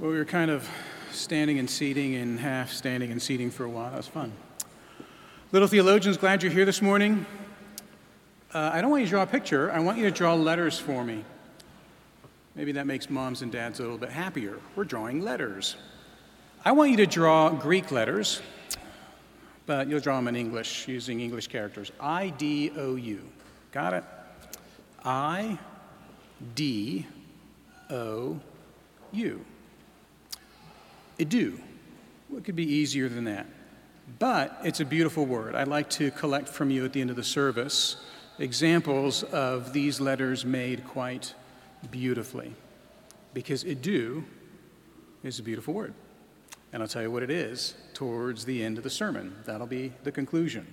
Well, we were kind of standing and seating and half standing and seating for a while. That was fun. Little theologians, glad you're here this morning. Uh, I don't want you to draw a picture. I want you to draw letters for me. Maybe that makes moms and dads a little bit happier. We're drawing letters. I want you to draw Greek letters, but you'll draw them in English using English characters. I D O U. Got it? I D O U. Idou. What could be easier than that? But it's a beautiful word. I'd like to collect from you at the end of the service examples of these letters made quite beautifully. Because idou is a beautiful word. And I'll tell you what it is towards the end of the sermon. That'll be the conclusion.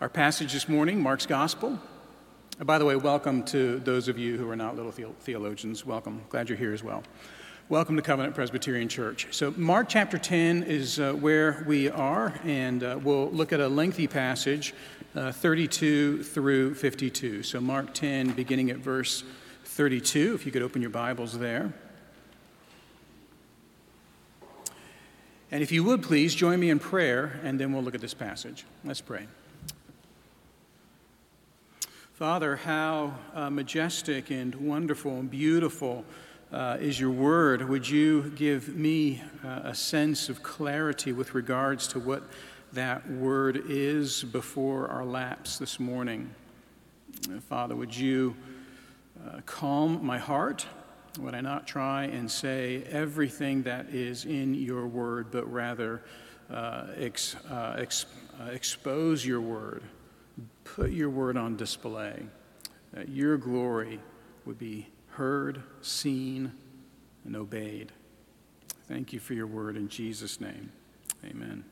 Our passage this morning, Mark's Gospel. And by the way, welcome to those of you who are not little theologians. Welcome. Glad you're here as well. Welcome to Covenant Presbyterian Church. So, Mark chapter 10 is uh, where we are, and uh, we'll look at a lengthy passage, uh, 32 through 52. So, Mark 10, beginning at verse 32, if you could open your Bibles there. And if you would please join me in prayer, and then we'll look at this passage. Let's pray. Father, how uh, majestic and wonderful and beautiful uh, is your word, would you give me uh, a sense of clarity with regards to what that word is before our laps this morning? Uh, Father, would you uh, calm my heart? Would I not try and say everything that is in your word, but rather uh, ex, uh, ex, expose your word, put your word on display, that your glory would be heard, seen, and obeyed. Thank you for your word in Jesus' name. Amen.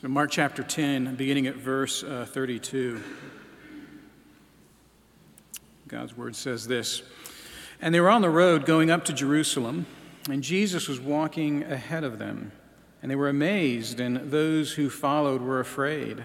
So, Mark chapter 10, beginning at verse uh, 32, God's word says this And they were on the road going up to Jerusalem, and Jesus was walking ahead of them. And they were amazed, and those who followed were afraid.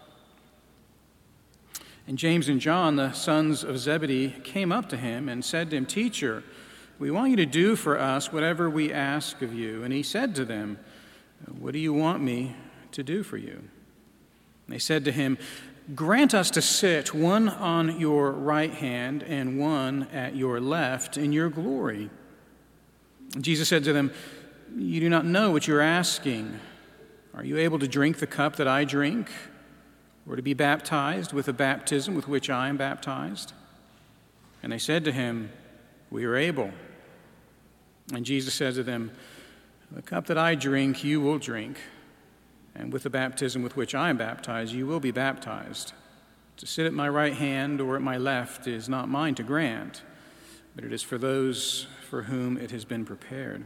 And James and John, the sons of Zebedee, came up to him and said to him, Teacher, we want you to do for us whatever we ask of you. And he said to them, What do you want me to do for you? And they said to him, Grant us to sit one on your right hand and one at your left in your glory. And Jesus said to them, You do not know what you're asking. Are you able to drink the cup that I drink? Or to be baptized with the baptism with which I am baptized? And they said to him, We are able. And Jesus said to them, The cup that I drink, you will drink, and with the baptism with which I am baptized, you will be baptized. To sit at my right hand or at my left is not mine to grant, but it is for those for whom it has been prepared.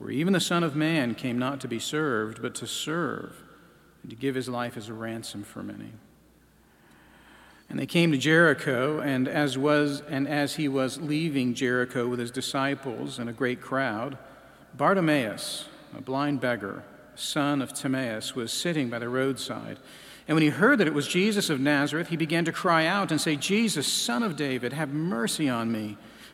For even the Son of Man came not to be served, but to serve, and to give his life as a ransom for many. And they came to Jericho, and as, was, and as he was leaving Jericho with his disciples and a great crowd, Bartimaeus, a blind beggar, son of Timaeus, was sitting by the roadside. And when he heard that it was Jesus of Nazareth, he began to cry out and say, Jesus, son of David, have mercy on me.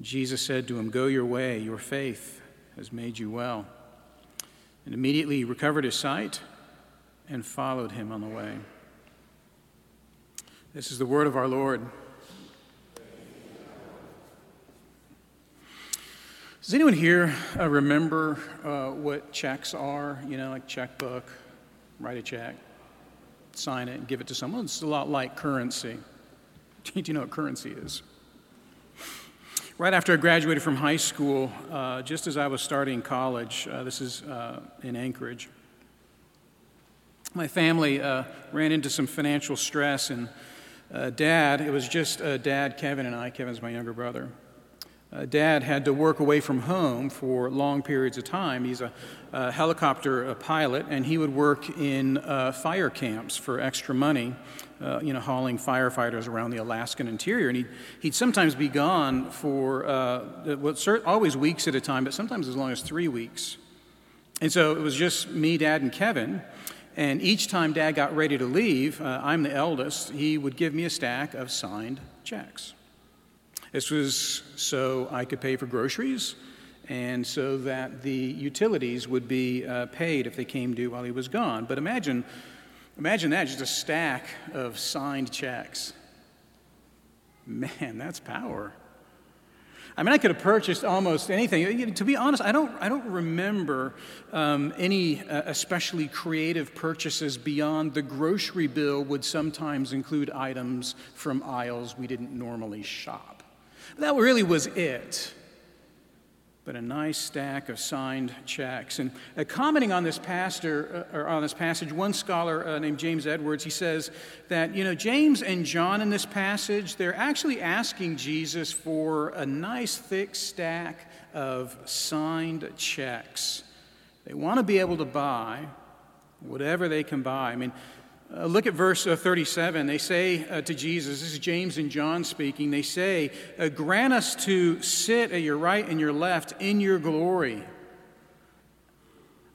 Jesus said to him, Go your way, your faith has made you well. And immediately he recovered his sight and followed him on the way. This is the word of our Lord. Does anyone here uh, remember uh, what checks are? You know, like checkbook, write a check, sign it, and give it to someone. It's a lot like currency. Do you know what currency is? Right after I graduated from high school, uh, just as I was starting college, uh, this is uh, in Anchorage, my family uh, ran into some financial stress, and dad, it was just dad, Kevin, and I, Kevin's my younger brother uh, dad had to work away from home for long periods of time. He's a, a helicopter pilot, and he would work in uh, fire camps for extra money, uh, you know, hauling firefighters around the Alaskan interior. And he'd, he'd sometimes be gone for, uh, well, always weeks at a time, but sometimes as long as three weeks. And so it was just me, dad, and Kevin. And each time dad got ready to leave, uh, I'm the eldest, he would give me a stack of signed checks. This was so I could pay for groceries and so that the utilities would be uh, paid if they came due while he was gone. But imagine, imagine that, just a stack of signed checks. Man, that's power. I mean, I could have purchased almost anything. To be honest, I don't, I don't remember um, any uh, especially creative purchases beyond the grocery bill would sometimes include items from aisles we didn't normally shop. That really was it. But a nice stack of signed checks. And uh, commenting on this pastor uh, or on this passage, one scholar uh, named James Edwards, he says that you know James and John in this passage, they're actually asking Jesus for a nice thick stack of signed checks. They want to be able to buy whatever they can buy. I mean, uh, look at verse uh, 37. They say uh, to Jesus, this is James and John speaking, they say, uh, Grant us to sit at your right and your left in your glory.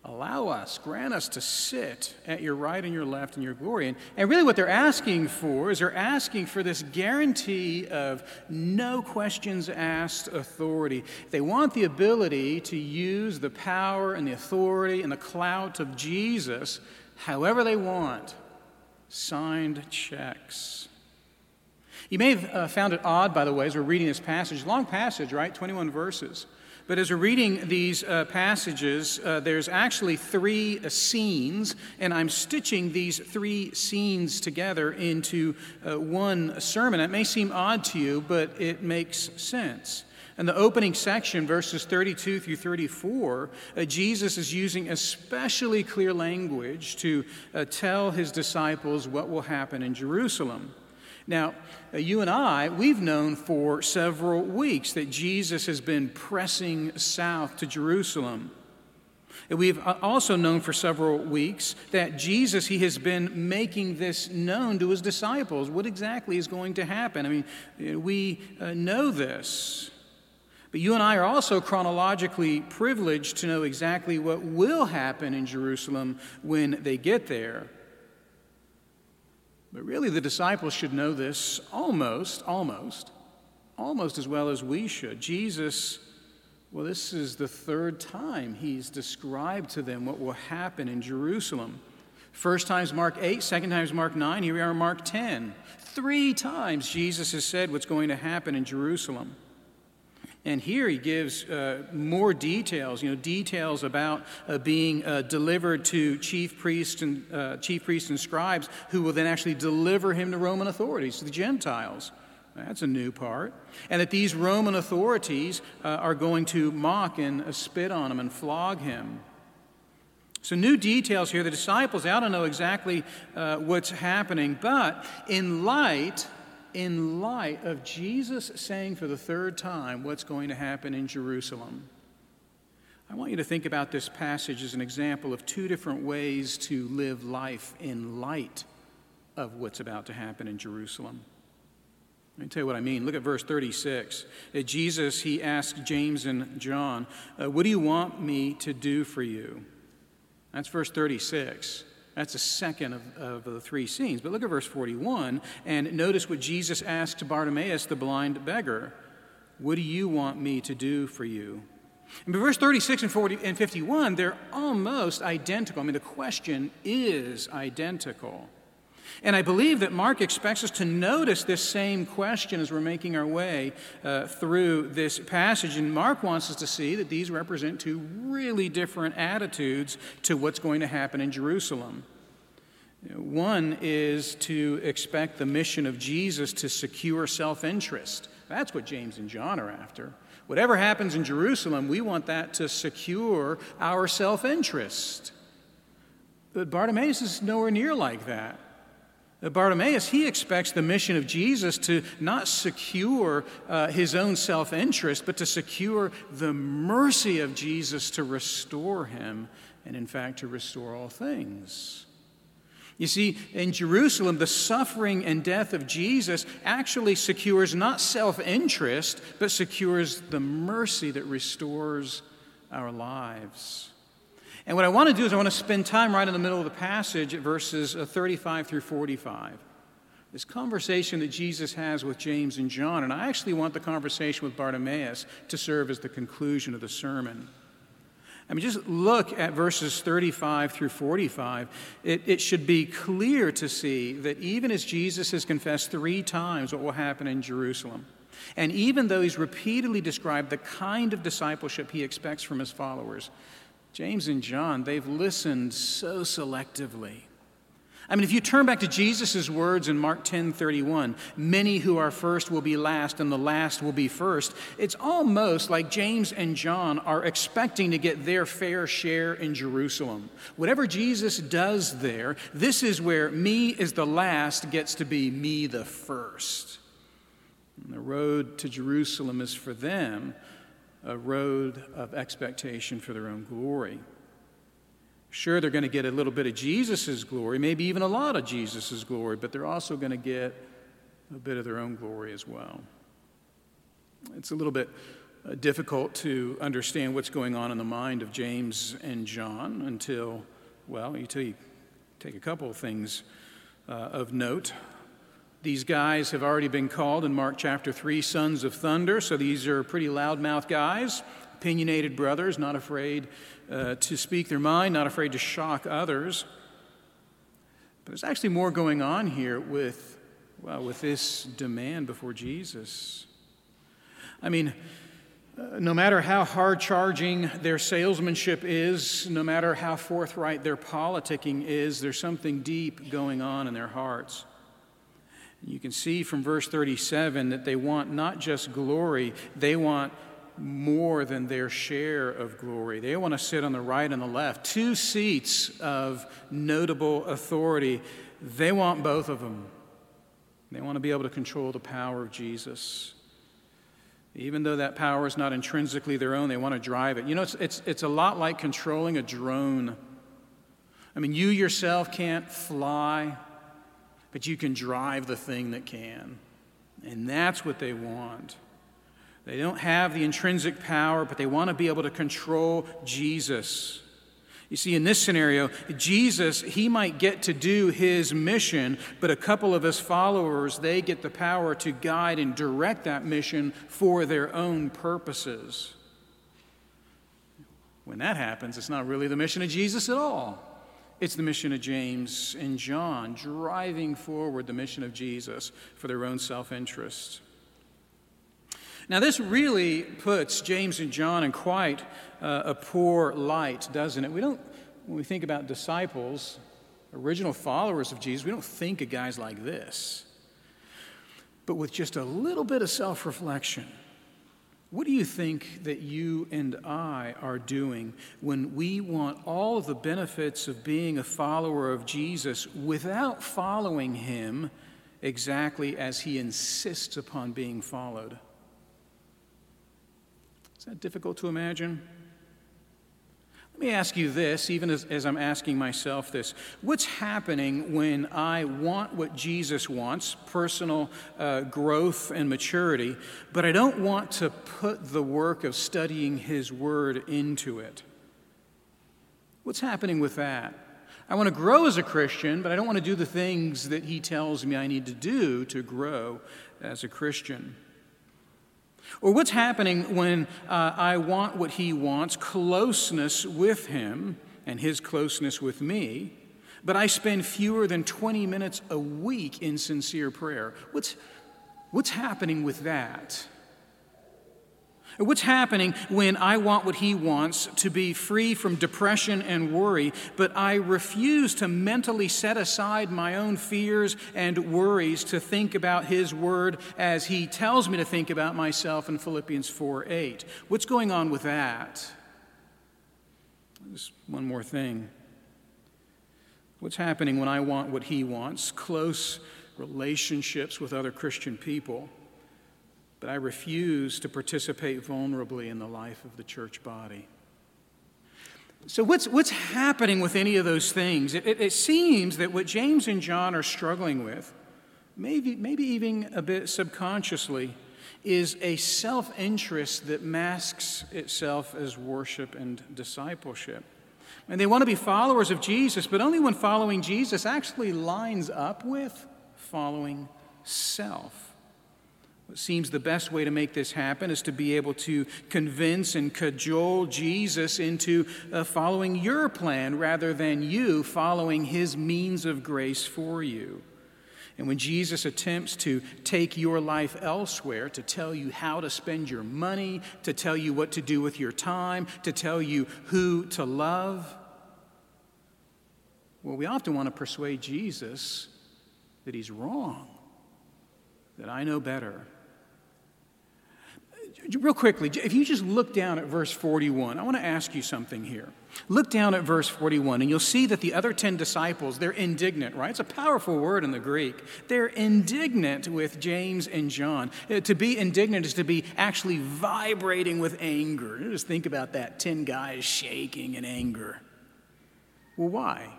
Allow us, grant us to sit at your right and your left in your glory. And, and really, what they're asking for is they're asking for this guarantee of no questions asked authority. They want the ability to use the power and the authority and the clout of Jesus however they want signed checks. You may have uh, found it odd, by the way, as we're reading this passage. Long passage, right? 21 verses. But as we're reading these uh, passages, uh, there's actually three uh, scenes, and I'm stitching these three scenes together into uh, one sermon. It may seem odd to you, but it makes sense. In the opening section, verses 32 through 34, uh, Jesus is using especially clear language to uh, tell his disciples what will happen in Jerusalem. Now, uh, you and I, we've known for several weeks that Jesus has been pressing south to Jerusalem. We've uh, also known for several weeks that Jesus, he has been making this known to his disciples. What exactly is going to happen? I mean, we uh, know this. But you and I are also chronologically privileged to know exactly what will happen in Jerusalem when they get there. But really, the disciples should know this almost, almost, almost as well as we should. Jesus, well, this is the third time he's described to them what will happen in Jerusalem. First time's Mark 8, second time's Mark 9, here we are in Mark 10. Three times Jesus has said what's going to happen in Jerusalem. And here he gives uh, more details, you know, details about uh, being uh, delivered to chief priests and uh, chief priests and scribes, who will then actually deliver him to Roman authorities, to the Gentiles. That's a new part. And that these Roman authorities uh, are going to mock and uh, spit on him and flog him. So, new details here. The disciples, I don't know exactly what's happening, but in light in light of Jesus saying for the third time what's going to happen in Jerusalem. I want you to think about this passage as an example of two different ways to live life in light of what's about to happen in Jerusalem. Let me tell you what I mean. Look at verse 36. At Jesus, he asked James and John, uh, What do you want me to do for you? That's verse 36. That's the second of, of the three scenes. But look at verse 41 and notice what Jesus asked Bartimaeus, the blind beggar What do you want me to do for you? And verse 36 and, 40, and 51, they're almost identical. I mean, the question is identical. And I believe that Mark expects us to notice this same question as we're making our way uh, through this passage. And Mark wants us to see that these represent two really different attitudes to what's going to happen in Jerusalem. One is to expect the mission of Jesus to secure self interest. That's what James and John are after. Whatever happens in Jerusalem, we want that to secure our self interest. But Bartimaeus is nowhere near like that. Bartimaeus, he expects the mission of Jesus to not secure uh, his own self interest, but to secure the mercy of Jesus to restore him, and in fact, to restore all things. You see, in Jerusalem, the suffering and death of Jesus actually secures not self interest, but secures the mercy that restores our lives. And what I want to do is I want to spend time right in the middle of the passage at verses uh, 35 through 45. This conversation that Jesus has with James and John, and I actually want the conversation with Bartimaeus to serve as the conclusion of the sermon. I mean, just look at verses 35 through 45. It, it, should be clear to see that even as Jesus has confessed three times what will happen in Jerusalem, and even though he's repeatedly described the kind of discipleship he expects from his followers, James and John, they've listened so selectively. I mean, if you turn back to Jesus' words in Mark 10 31, many who are first will be last, and the last will be first, it's almost like James and John are expecting to get their fair share in Jerusalem. Whatever Jesus does there, this is where me is the last gets to be me the first. And the road to Jerusalem is for them a road of expectation for their own glory. Sure, they're going to get a little bit of Jesus' glory, maybe even a lot of Jesus' glory, but they're also going to get a bit of their own glory as well. It's a little bit uh, difficult to understand what's going on in the mind of James and John until, well, until you take a couple of things uh, of note. These guys have already been called in Mark chapter 3 sons of thunder, so these are pretty loudmouth guys, opinionated brothers, not afraid uh, to speak their mind, not afraid to shock others. But there's actually more going on here with, well, with this demand before Jesus. I mean, uh, no matter how hard charging their salesmanship is, no matter how forthright their politicking is, there's something deep going on in their hearts. You can see from verse 37 that they want not just glory, they want more than their share of glory. They want to sit on the right and the left, two seats of notable authority. They want both of them. They want to be able to control the power of Jesus. Even though that power is not intrinsically their own, they want to drive it. You know, it's, it's, it's a lot like controlling a drone. I mean, you yourself can't fly but you can drive the thing that can. And that's what they want. They don't have the intrinsic power, but they want to be able to control Jesus. You see, in this scenario, Jesus, he might get to do his mission, but a couple of his followers, they get the power to guide and direct that mission for their own purposes. When that happens, it's not really the mission of Jesus at all. It's the mission of James and John, driving forward the mission of Jesus for their own self interest. Now, this really puts James and John in quite uh, a poor light, doesn't it? We don't, when we think about disciples, original followers of Jesus, we don't think of guys like this. But with just a little bit of self reflection, what do you think that you and I are doing when we want all of the benefits of being a follower of Jesus without following him exactly as he insists upon being followed? Is that difficult to imagine? Let me ask you this, even as, as, I'm asking myself this. What's happening when I want what Jesus wants, personal uh, growth and maturity, but I don't want to put the work of studying His Word into it? What's happening with that? I want to grow as a Christian, but I don't want to do the things that He tells me I need to do to grow as a Christian. Or what's happening when uh, I want what he wants, closeness with him and his closeness with me, but I spend fewer than 20 minutes a week in sincere prayer? What's, what's happening with that? What's happening when I want what he wants to be free from depression and worry, but I refuse to mentally set aside my own fears and worries to think about his word as he tells me to think about myself in Philippians 4 8? What's going on with that? Just one more thing. What's happening when I want what he wants? Close relationships with other Christian people but I refuse to participate vulnerably in the life of the church body. So, what's, what's happening with any of those things? It, it, it seems that what James and John are struggling with, maybe, maybe even a bit subconsciously, is a self interest that masks itself as worship and discipleship. And they want to be followers of Jesus, but only when following Jesus actually lines up with following self. It seems the best way to make this happen is to be able to convince and cajole Jesus into uh, following your plan rather than you following his means of grace for you. And when Jesus attempts to take your life elsewhere, to tell you how to spend your money, to tell you what to do with your time, to tell you who to love, well, we often want to persuade Jesus that he's wrong, that I know better real quickly, if you just look down at verse 41, I want to ask you something here. Look down at verse 41, and you'll see that the other 10 disciples, they're indignant, right? It's a powerful word in the Greek. They're indignant with James and John. Uh, to be indignant is to be actually vibrating with anger. Just think about that 10 guys shaking in anger. Well, why?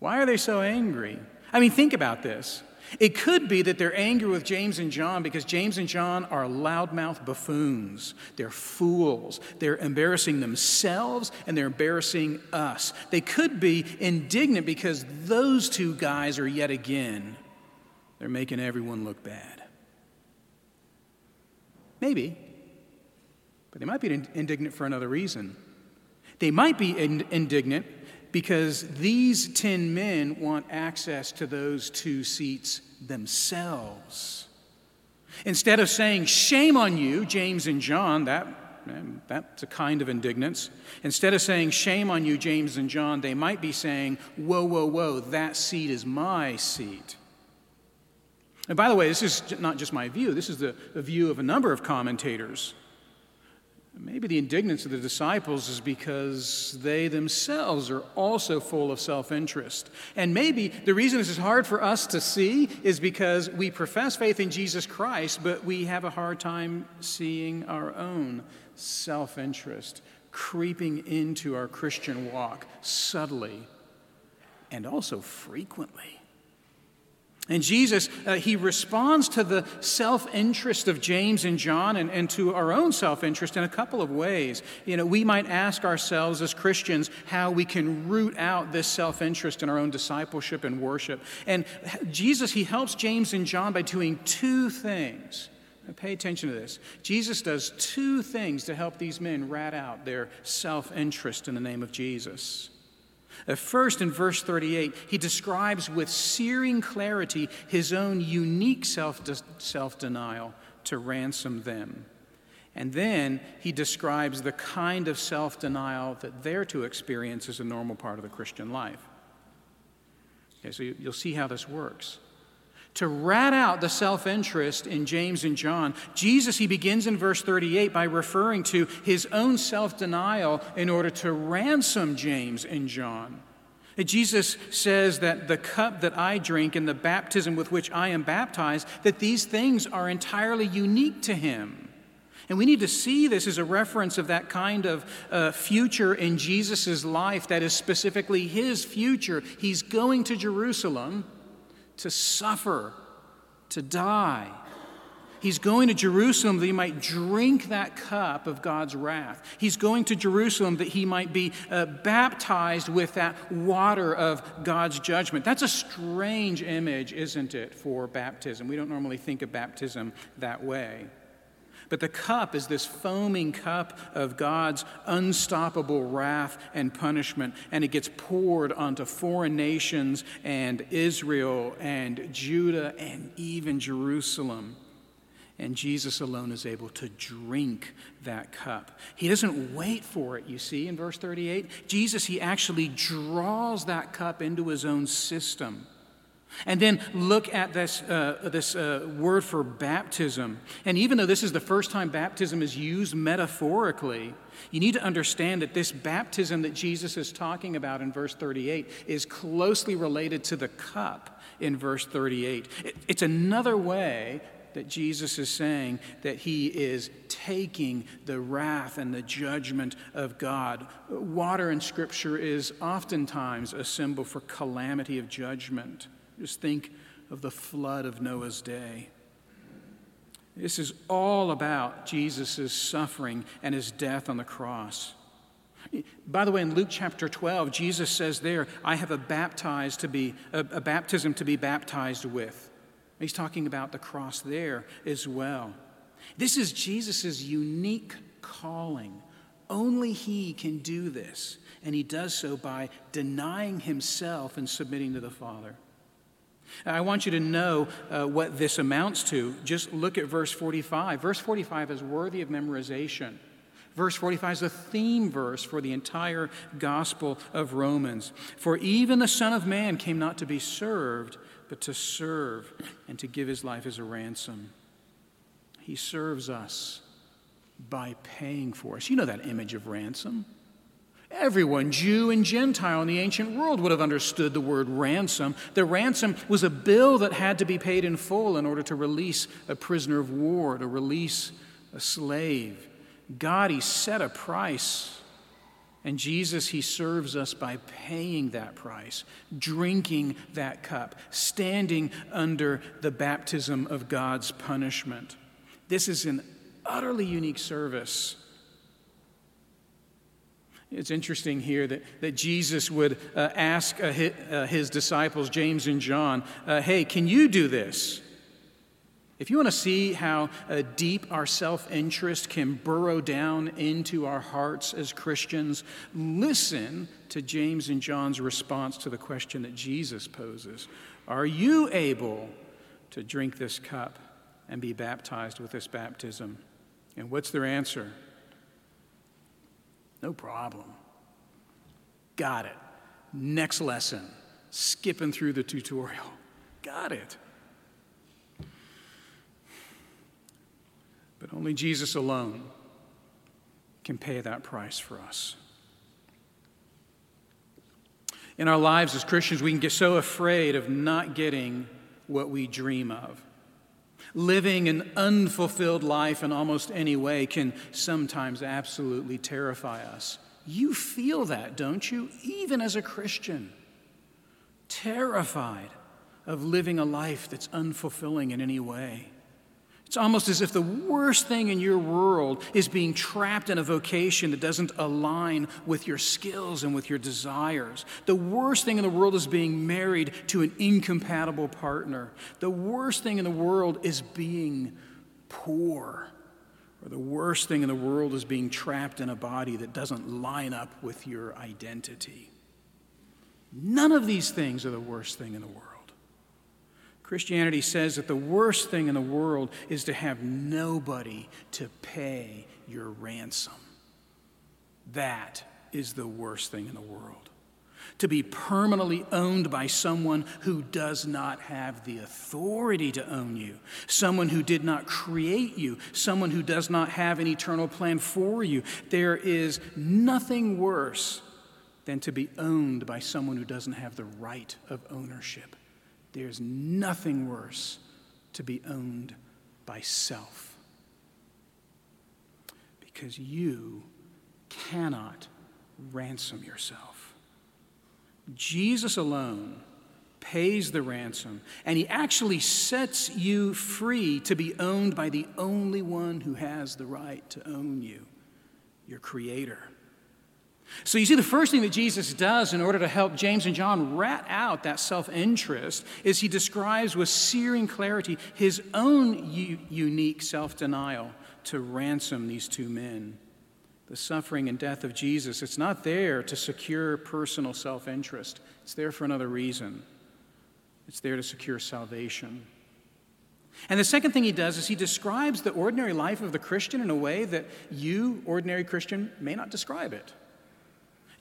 Why are they so angry? I mean, think about this. It could be that they're angry with James and John because James and John are loudmouth buffoons. They're fools. They're embarrassing themselves and they're embarrassing us. They could be indignant because those two guys are yet again, they're making everyone look bad. Maybe, but they might be indignant for another reason. They might be indignant because these 10 men want access to those two seats themselves. Instead of saying, Shame on you, James and John, that, that's a kind of indignance. Instead of saying, Shame on you, James and John, they might be saying, Whoa, whoa, whoa, that seat is my seat. And by the way, this is not just my view, this is the, the view of a number of commentators. Maybe the indignance of the disciples is because they themselves are also full of self interest. And maybe the reason this is hard for us to see is because we profess faith in Jesus Christ, but we have a hard time seeing our own self interest creeping into our Christian walk subtly and also frequently. And Jesus, uh, he responds to the self interest of James and John and, and to our own self interest in a couple of ways. You know, we might ask ourselves as Christians how we can root out this self interest in our own discipleship and worship. And Jesus, he helps James and John by doing two things. Now pay attention to this. Jesus does two things to help these men rat out their self interest in the name of Jesus. Uh, first, in verse 38, he describes with searing clarity his own unique self denial to ransom them. And then he describes the kind of self denial that they're to experience as a normal part of the Christian life. Okay, so you'll see how this works. To rat out the self interest in James and John, Jesus, he begins in verse 38 by referring to his own self denial in order to ransom James and John. Jesus says that the cup that I drink and the baptism with which I am baptized, that these things are entirely unique to him. And we need to see this as a reference of that kind of uh, future in Jesus' life that is specifically his future. He's going to Jerusalem to suffer, to die. He's going to Jerusalem that he might drink that cup of God's wrath. He's going to Jerusalem that he might be uh, baptized with that water of God's judgment. That's a strange image, isn't it, for baptism? We don't normally think of baptism that way. But the cup is this foaming cup of God's unstoppable wrath and punishment, and it gets poured onto foreign nations and Israel and Judah and even Jerusalem. And Jesus alone is able to drink that cup. He doesn't wait for it, you see, in verse 38. Jesus, he actually draws that cup into his own system. And then look at this, uh, this uh, word for baptism. And even though this is the first time baptism is used metaphorically, you need to understand that this baptism that Jesus is talking about in verse 38 is closely related to the cup in verse 38. It, it's another way that Jesus is saying that he is taking the wrath and the judgment of God. Water in Scripture is oftentimes a symbol for calamity of judgment. Just think of the flood of Noah's day. This is all about Jesus' suffering and his death on the cross. By the way, in Luke chapter 12, Jesus says there, I have a baptized to be a, a baptism to be baptized with. He's talking about the cross there as well. This is Jesus' unique calling. Only he can do this, and he does so by denying himself and submitting to the Father. I want you to know uh, what this amounts to. Just look at verse 45. Verse 45 is worthy of memorization. Verse 45 is the theme verse for the entire Gospel of Romans. For even the Son of Man came not to be served, but to serve and to give his life as a ransom. He serves us by paying for us. You know that image of ransom. Everyone, Jew and Gentile in the ancient world, would have understood the word ransom. The ransom was a bill that had to be paid in full in order to release a prisoner of war, to release a slave. God, He set a price. And Jesus, He serves us by paying that price, drinking that cup, standing under the baptism of God's punishment. This is an utterly unique service it's interesting here that, that Jesus would uh, ask uh, his, uh, his, disciples, James and John, uh, hey, can you do this? If you want to see how uh, deep our self interest can burrow down into our hearts as Christians, listen to James and John's response to the question that Jesus poses Are you able to drink this cup and be baptized with this baptism? And what's their answer? No problem. Got it. Next lesson. Skipping through the tutorial. Got it. But only Jesus alone can pay that price for us. In our lives as Christians, we can get so afraid of not getting what we dream of. Living an unfulfilled life in almost any way can sometimes absolutely terrify us. You feel that, don't you? Even as a Christian. Terrified of living a life that's unfulfilling in any way. It's almost as if the worst thing in your world is being trapped in a vocation that doesn't align with your skills and with your desires. The worst thing in the world is being married to an incompatible partner. The worst thing in the world is being poor. Or the worst thing in the world is being trapped in a body that doesn't line up with your identity. None of these things are the worst thing in the world. Christianity says that the worst thing in the world is to have nobody to pay your ransom. That is the worst thing in the world. To be permanently owned by someone who does not have the authority to own you, someone who did not create you, someone who does not have an eternal plan for you. There is nothing worse than to be owned by someone who doesn't have the right of ownership. There's nothing worse to be owned by self. because you cannot ransom yourself. Jesus alone pays the ransom, and he actually sets you free to be owned by the only one who has the right to own you, your Creator. So, you see, the first thing that Jesus does in order to help James and John rat out that self interest is he describes with searing clarity his own u- unique self denial to ransom these two men. The suffering and death of Jesus, it's not there to secure personal self interest, it's there for another reason. It's there to secure salvation. And the second thing he does is he describes the ordinary life of the Christian in a way that you, ordinary Christian, may not describe it.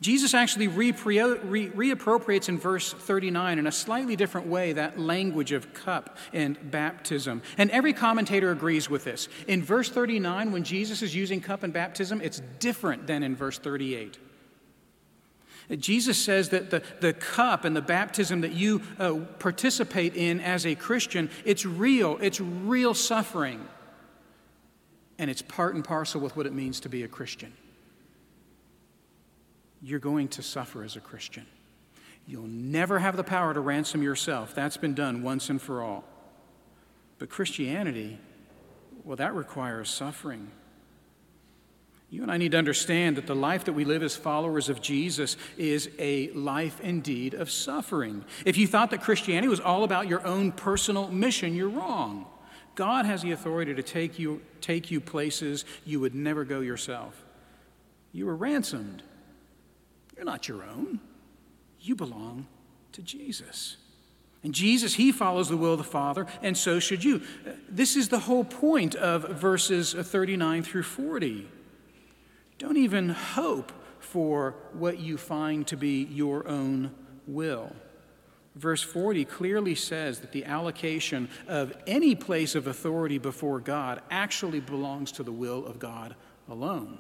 Jesus actually reappropriates in verse 39 in a slightly different way that language of cup and baptism. And every commentator agrees with this. In verse 39, when Jesus is using cup and baptism, it's different than in verse 38. Jesus says that the, the cup and the baptism that you uh, participate in as a Christian, it's real, it's real suffering. And it's part and parcel with what it means to be a Christian. You're going to suffer as a Christian. You'll never have the power to ransom yourself. That's been done once and for all. But Christianity, well, that requires suffering. You and I need to understand that the life that we live as followers of Jesus is a life indeed of suffering. If you thought that Christianity was all about your own personal mission, you're wrong. God has the authority to take you, take you places you would never go yourself. You were ransomed. You're not your own, you belong to Jesus. And Jesus, he follows the will of the Father, and so should you. Uh, this is the whole point of verses uh, 39 through 40. Don't even hope for what you find to be your own will. Verse 40 clearly says that the allocation of any place of authority before God actually belongs to the will of God alone.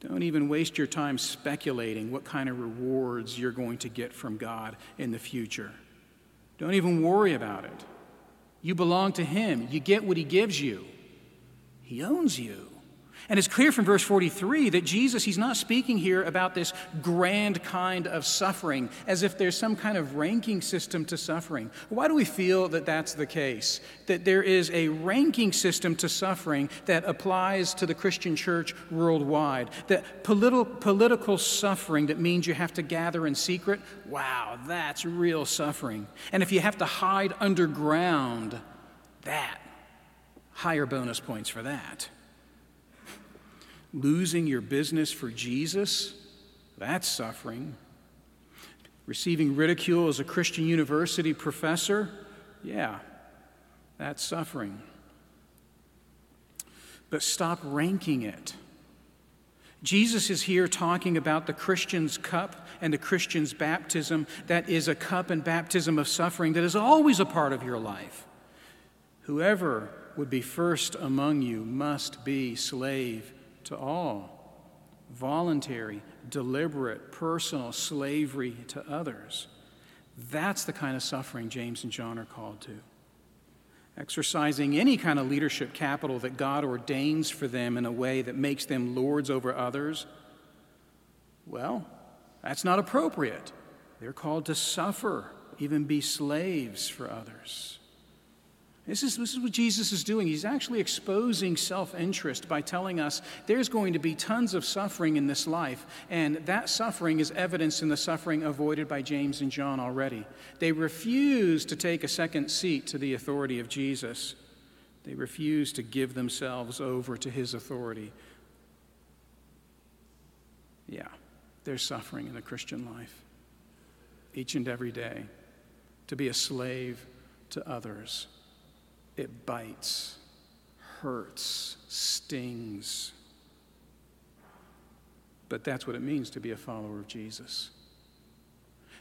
Don't even waste your time speculating what kind of rewards you're going to get from God in the future. Don't even worry about it. You belong to Him, you get what He gives you, He owns you. And it's clear from verse 43 that Jesus, he's not speaking here about this grand kind of suffering, as if there's some kind of ranking system to suffering. Why do we feel that that's the case? That there is a ranking system to suffering that applies to the Christian church worldwide? That political, political suffering that means you have to gather in secret? Wow, that's real suffering. And if you have to hide underground, that, higher bonus points for that losing your business for Jesus, that's suffering. Receiving ridicule as a Christian university professor, yeah, that's suffering. But stop ranking it. Jesus is here talking about the Christian's cup and the Christian's baptism. That is a cup and baptism of suffering that is always a part of your life. Whoever would be first among you must be slave to all voluntary, deliberate, personal slavery to others. That's the kind of suffering James and John are called to. Exercising any kind of leadership capital that God ordains for them in a way that makes them lords over others, well, that's not appropriate. They're called to suffer, even be slaves for others. This is, this is what Jesus is doing. He's actually exposing self interest by telling us there's going to be tons of suffering in this life, and that suffering is evidenced in the suffering avoided by James and John already. They refuse to take a second seat to the authority of Jesus, they refuse to give themselves over to his authority. Yeah, there's suffering in the Christian life each and every day to be a slave to others it bites, hurts, stings. But that's what it means to be a follower of Jesus.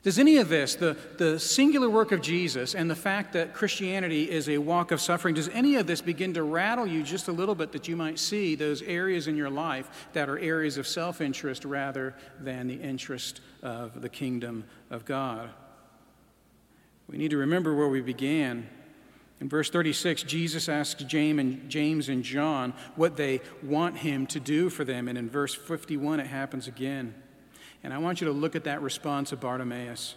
Does any of this, the, the singular work of Jesus and the fact that Christianity is a walk of suffering, does any of this begin to rattle you just a little bit that you might see those areas in your life that are areas of self interest rather than the interest of the kingdom of God? We need to remember where we began In verse 36, Jesus asks James and John what they want him to do for them. And in verse 51, it happens again. And I want you to look at that response of Bartimaeus.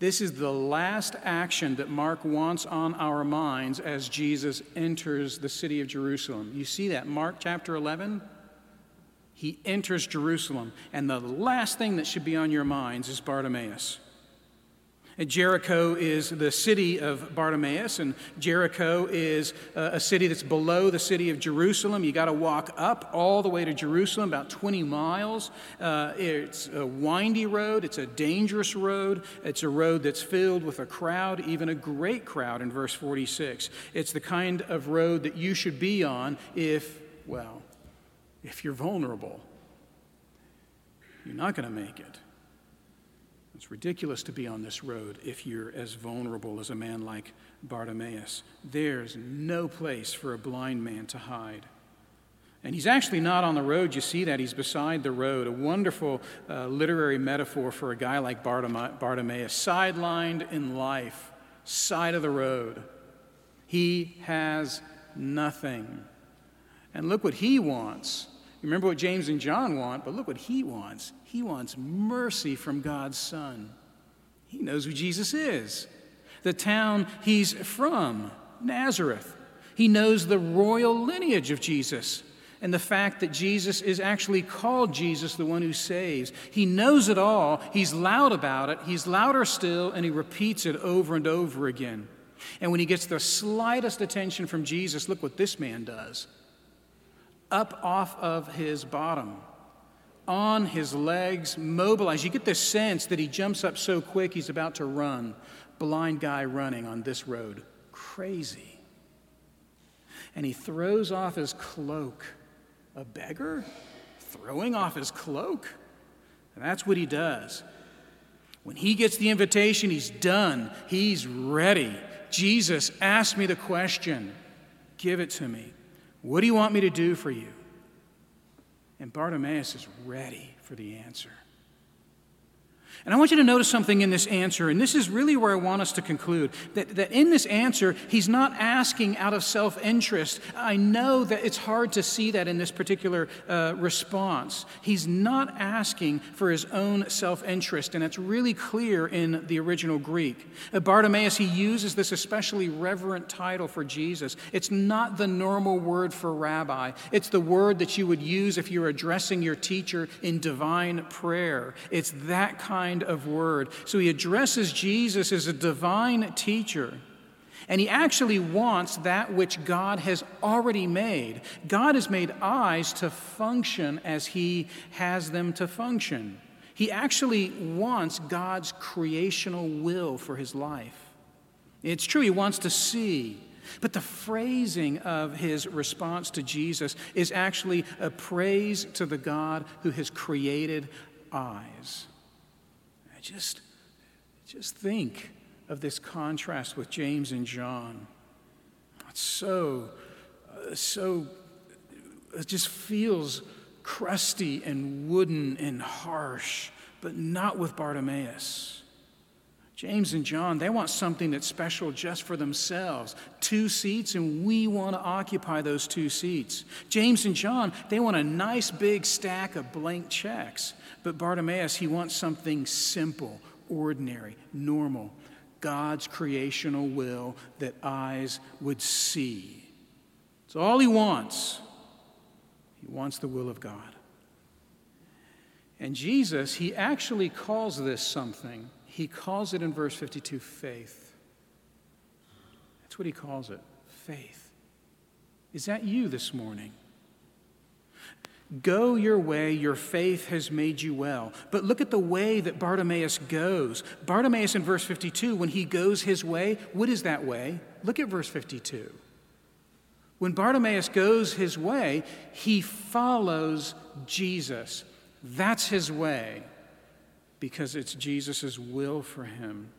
This is the last action that Mark wants on our minds as Jesus enters the city of Jerusalem. You see that, Mark chapter 11? He enters Jerusalem, and the last thing that should be on your minds is Bartimaeus. Jericho is the city of Bartimaeus, and Jericho is uh, a city that's below the city of Jerusalem. You got to walk up all the way to Jerusalem, about 20 miles. Uh, it's a windy road, it's a dangerous road, it's a road that's filled with a crowd, even a great crowd in verse 46. It's the kind of road that you should be on if, well, if you're vulnerable. You're not going to make it. It's ridiculous to be on this road if you're as vulnerable as a man like Bartimaeus. There's no place for a blind man to hide. And he's actually not on the road. You see that. He's beside the road. A wonderful uh, literary metaphor for a guy like Bartimaeus, sidelined in life, side of the road. He has nothing. And look what he wants. Remember what James and John want, but look what he wants. He wants mercy from God's Son. He knows who Jesus is, the town he's from, Nazareth. He knows the royal lineage of Jesus and the fact that Jesus is actually called Jesus, the one who saves. He knows it all. He's loud about it. He's louder still, and he repeats it over and over again. And when he gets the slightest attention from Jesus, look what this man does up off of his bottom, on his legs, mobilized. You get this sense that he jumps up so quick he's about to run. Blind guy running on this road. Crazy. And he throws off his cloak. A beggar? Throwing off his cloak? And that's what he does. When he gets the invitation, he's done. He's ready. Jesus asked me the question give it to me. What do you want me to do for you? And Bartimaeus is ready for the answer. And I want you to notice something in this answer, and this is really where I want us to conclude that, that in this answer, he's not asking out of self interest. I know that it's hard to see that in this particular uh, response. He's not asking for his own self interest, and it's really clear in the original Greek. Uh, Bartimaeus, he uses this especially reverent title for Jesus. It's not the normal word for rabbi, it's the word that you would use if you're addressing your teacher in divine prayer. It's that kind kind of word. So he addresses Jesus as a divine teacher. And he actually wants that which God has already made. God has made eyes to function as he has them to function. He actually wants God's creational will for his life. It's true, he wants to see. But the phrasing of his response to Jesus is actually a praise to the God who has created eyes. Just, just think of this contrast with James and John. It's so, uh, so, it just feels crusty and wooden and harsh, but not with Bartimaeus. James and John, they want something that's special just for themselves. Two seats, and we want to occupy those two seats. James and John, they want a nice big stack of blank checks. But Bartimaeus, he wants something simple, ordinary, normal. God's creational will that eyes would see. It's all he wants. He wants the will of God. And Jesus, he actually calls this something. He calls it in verse 52 faith. That's what he calls it faith. Is that you this morning? Go your way, your faith has made you well. But look at the way that Bartimaeus goes. Bartimaeus in verse 52, when he goes his way, what is that way? Look at verse 52. When Bartimaeus goes his way, he follows Jesus. That's his way because it's Jesus' will for him.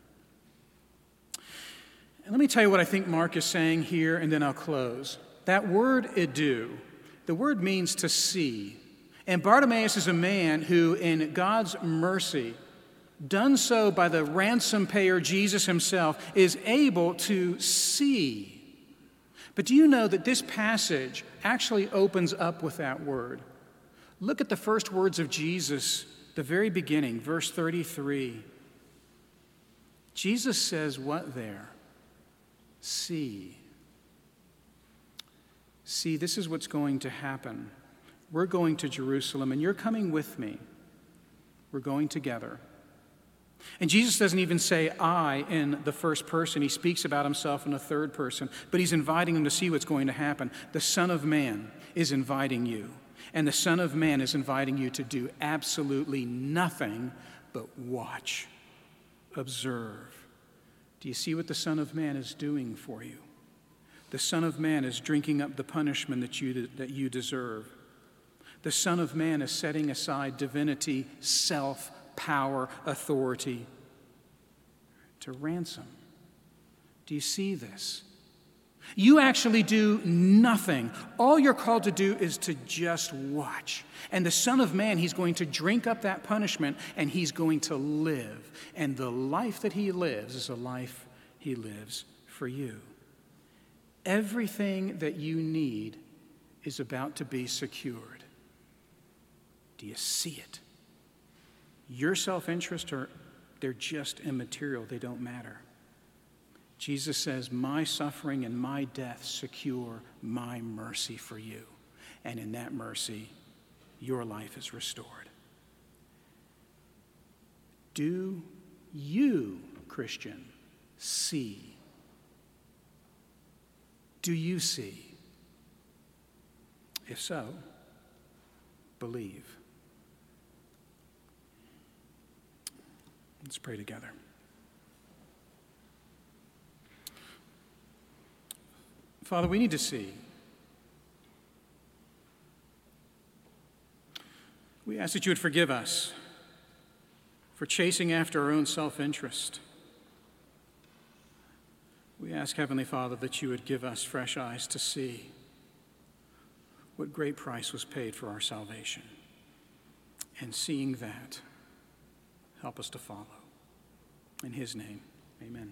And let me tell you what I think Mark is saying here, and then I'll close. That word idou, the word means to see. And Bartimaeus is a man who, in God's mercy, done so by the ransom payer, Jesus himself, is able to see. But do you know that this passage actually opens up with that word? Look at the first words of Jesus, the very beginning, verse 33. Jesus says, What there? See. See, this is what's going to happen. We're going to Jerusalem, and you're coming with me. We're going together. And Jesus doesn't even say I in the first person. He speaks about himself in the third person, but he's inviting them to see what's going to happen. The Son of Man is inviting you, and the Son of Man is inviting you to do absolutely nothing but watch, observe. Do you see what the Son of Man is doing for you? The Son of Man is drinking up the punishment that you, that you deserve. The Son of Man is setting aside divinity, self, power, authority to ransom. Do you see this? You actually do nothing. All you're called to do is to just watch. And the Son of Man, He's going to drink up that punishment and He's going to live. And the life that He lives is a life He lives for you. Everything that you need is about to be secured. Do you see it? Your self interest, are they're just immaterial, they don't matter. Jesus says, My suffering and my death secure my mercy for you. And in that mercy, your life is restored. Do you, Christian, see? Do you see? If so, believe. Let's pray together. Father, we need to see. We ask that you would forgive us for chasing after our own self interest. We ask, Heavenly Father, that you would give us fresh eyes to see what great price was paid for our salvation. And seeing that, Help us to follow. In his name, amen.